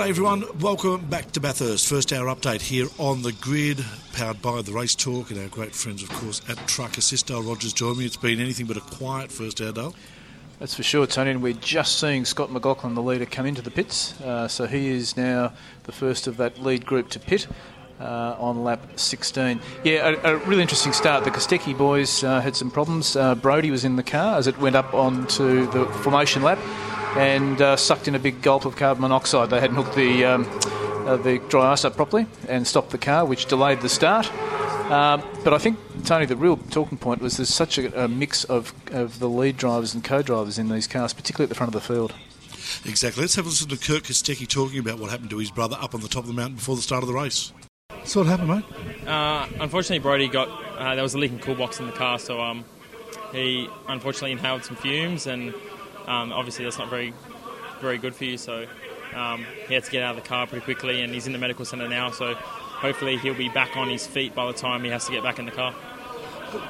G'day everyone, welcome back to Bathurst. First hour update here on the grid, powered by the Race Talk and our great friends, of course, at Truck Assist. Dale Rogers join me. It's been anything but a quiet first hour, Dale. That's for sure, Tony. And we're just seeing Scott McLaughlin, the leader, come into the pits. Uh, so he is now the first of that lead group to pit. Uh, on lap 16. Yeah, a, a, really interesting start. The Kostecki boys uh, had some problems. Uh, Brody was in the car as it went up onto the formation lap and uh, sucked in a big gulp of carbon monoxide. They hadn't hooked the um, uh, the dry ice up properly and stopped the car, which delayed the start. Um, but I think, Tony, the real talking point was there's such a, a mix of, of the lead drivers and co-drivers in these cars, particularly at the front of the field. Exactly. Let's have a listen to Kurt Kostecki talking about what happened to his brother up on the top of the mountain before the start of the race. So what happened, mate? Uh, unfortunately, Brody got uh, there was a leaking cool box in the car, so um, he unfortunately inhaled some fumes and um, obviously that's not very very good for you. So um, he had to get out of the car pretty quickly, and he's in the medical centre now. So hopefully he'll be back on his feet by the time he has to get back in the car.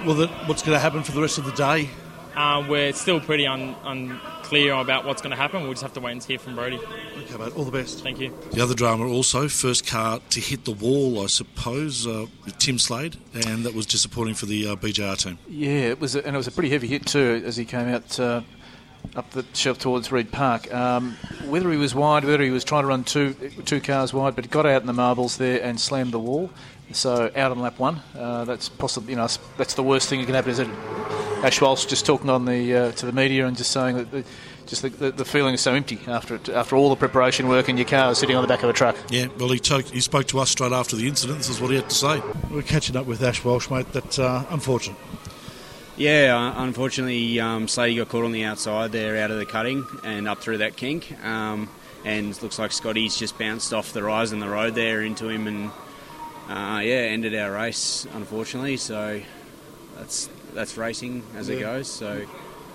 Well, the, what's going to happen for the rest of the day? Uh, we're still pretty un, unclear about what's going to happen. We'll just have to wait and hear from Brody. Okay, mate. All the best. Thank you. The other drama also, first car to hit the wall, I suppose, uh, Tim Slade, and that was disappointing for the uh, BJR team. Yeah, it was, a, and it was a pretty heavy hit too as he came out uh, up the shelf towards Reid Park. Um, whether he was wide, whether he was trying to run two two cars wide, but he got out in the marbles there and slammed the wall. So out on lap one, uh, that's possibly you know that's the worst thing that can happen. Is it Ash Walsh just talking on the uh, to the media and just saying that. The, just the, the, the, feeling is so empty after after all the preparation work and your car sitting on the back of a truck. Yeah, well, he, took, he spoke to us straight after the incident. This is what he had to say. We're catching up with Ash Walsh, mate. That's uh, unfortunate. Yeah, unfortunately, um, Slady got caught on the outside there out of the cutting and up through that kink. Um, and looks like Scotty's just bounced off the rise in the road there into him and, uh, yeah, ended our race, unfortunately. So that's that's racing as yeah. it goes. So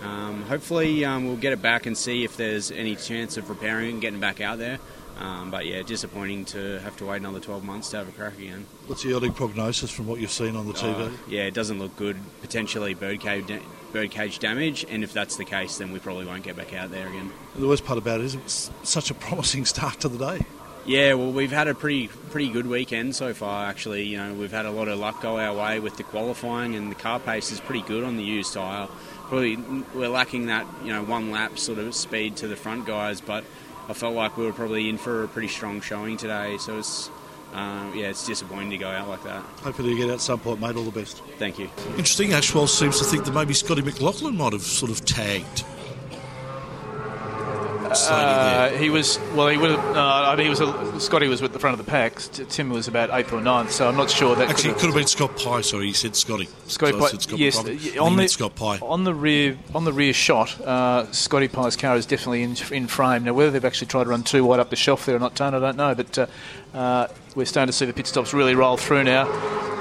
um, hopefully um, we'll get it back and see if there's any chance of repairing and getting back out there. Um, but yeah, disappointing to have to wait another 12 months to have a crack again. What's the early prognosis from what you've seen on the TV? Uh, yeah, it doesn't look good. Potentially birdcage, da- birdcage damage, and if that's the case, then we probably won't get back out there again. The worst part about it is it's such a promising start to the day. Yeah, well, we've had a pretty pretty good weekend so far. Actually, you know, we've had a lot of luck go our way with the qualifying, and the car pace is pretty good on the used tyre. Probably we're lacking that you know one lap sort of speed to the front guys, but I felt like we were probably in for a pretty strong showing today. So it's um, yeah, it's disappointing to go out like that. Hopefully you get out some point, mate. All the best. Thank you. Interesting. Ash Walsh seems to think that maybe Scotty McLaughlin might have sort of tagged. Uh, he was well. He would have. Uh, I mean, he was. A, Scotty was at the front of the pack. Tim was about eighth or ninth. So I'm not sure that. Actually, it could have been Scott Pye. Sorry, he said Scotty. Scotty so Pye. Scott yes, on the Scott Pye. On the rear, on the rear shot, uh, Scotty Pye's car is definitely in, in, frame. Now, whether they've actually tried to run too wide up the shelf there or not, Tone, I don't know. But uh, uh, we're starting to see the pit stops really roll through now.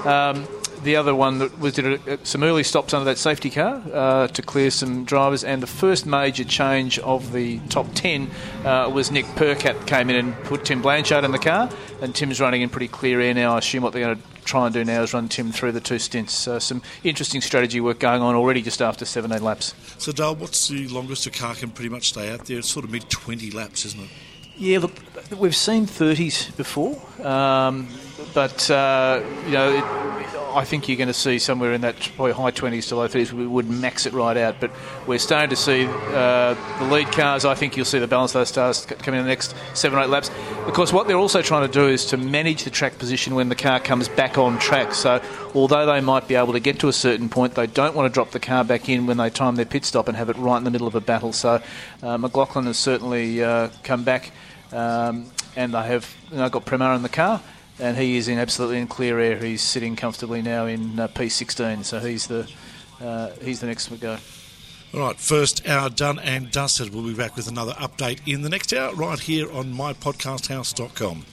Um, the other one that was did a, some early stops under that safety car uh, to clear some drivers, and the first major change of the top ten uh, was Nick Percat came in and put Tim Blanchard in the car, and Tim's running in pretty clear air now. I assume what they're going to try and do now is run Tim through the two stints. So some interesting strategy work going on already just after 17 laps. So Dale, what's the longest a car can pretty much stay out there? It's sort of mid 20 laps, isn't it? Yeah, look, we've seen 30s before, um, but uh, you know. It, I think you're going to see somewhere in that probably high 20s to low 30s. We would max it right out, but we're starting to see uh, the lead cars. I think you'll see the balance of those stars coming in the next seven or eight laps. Because what they're also trying to do is to manage the track position when the car comes back on track. So although they might be able to get to a certain point, they don't want to drop the car back in when they time their pit stop and have it right in the middle of a battle. So uh, McLaughlin has certainly uh, come back. Um, and they have you know, got Premat in the car and he is in absolutely in clear air. He's sitting comfortably now in uh, P16, so he's the uh, he's the next go. All right, first hour done and dusted. We'll be back with another update in the next hour right here on mypodcasthouse.com.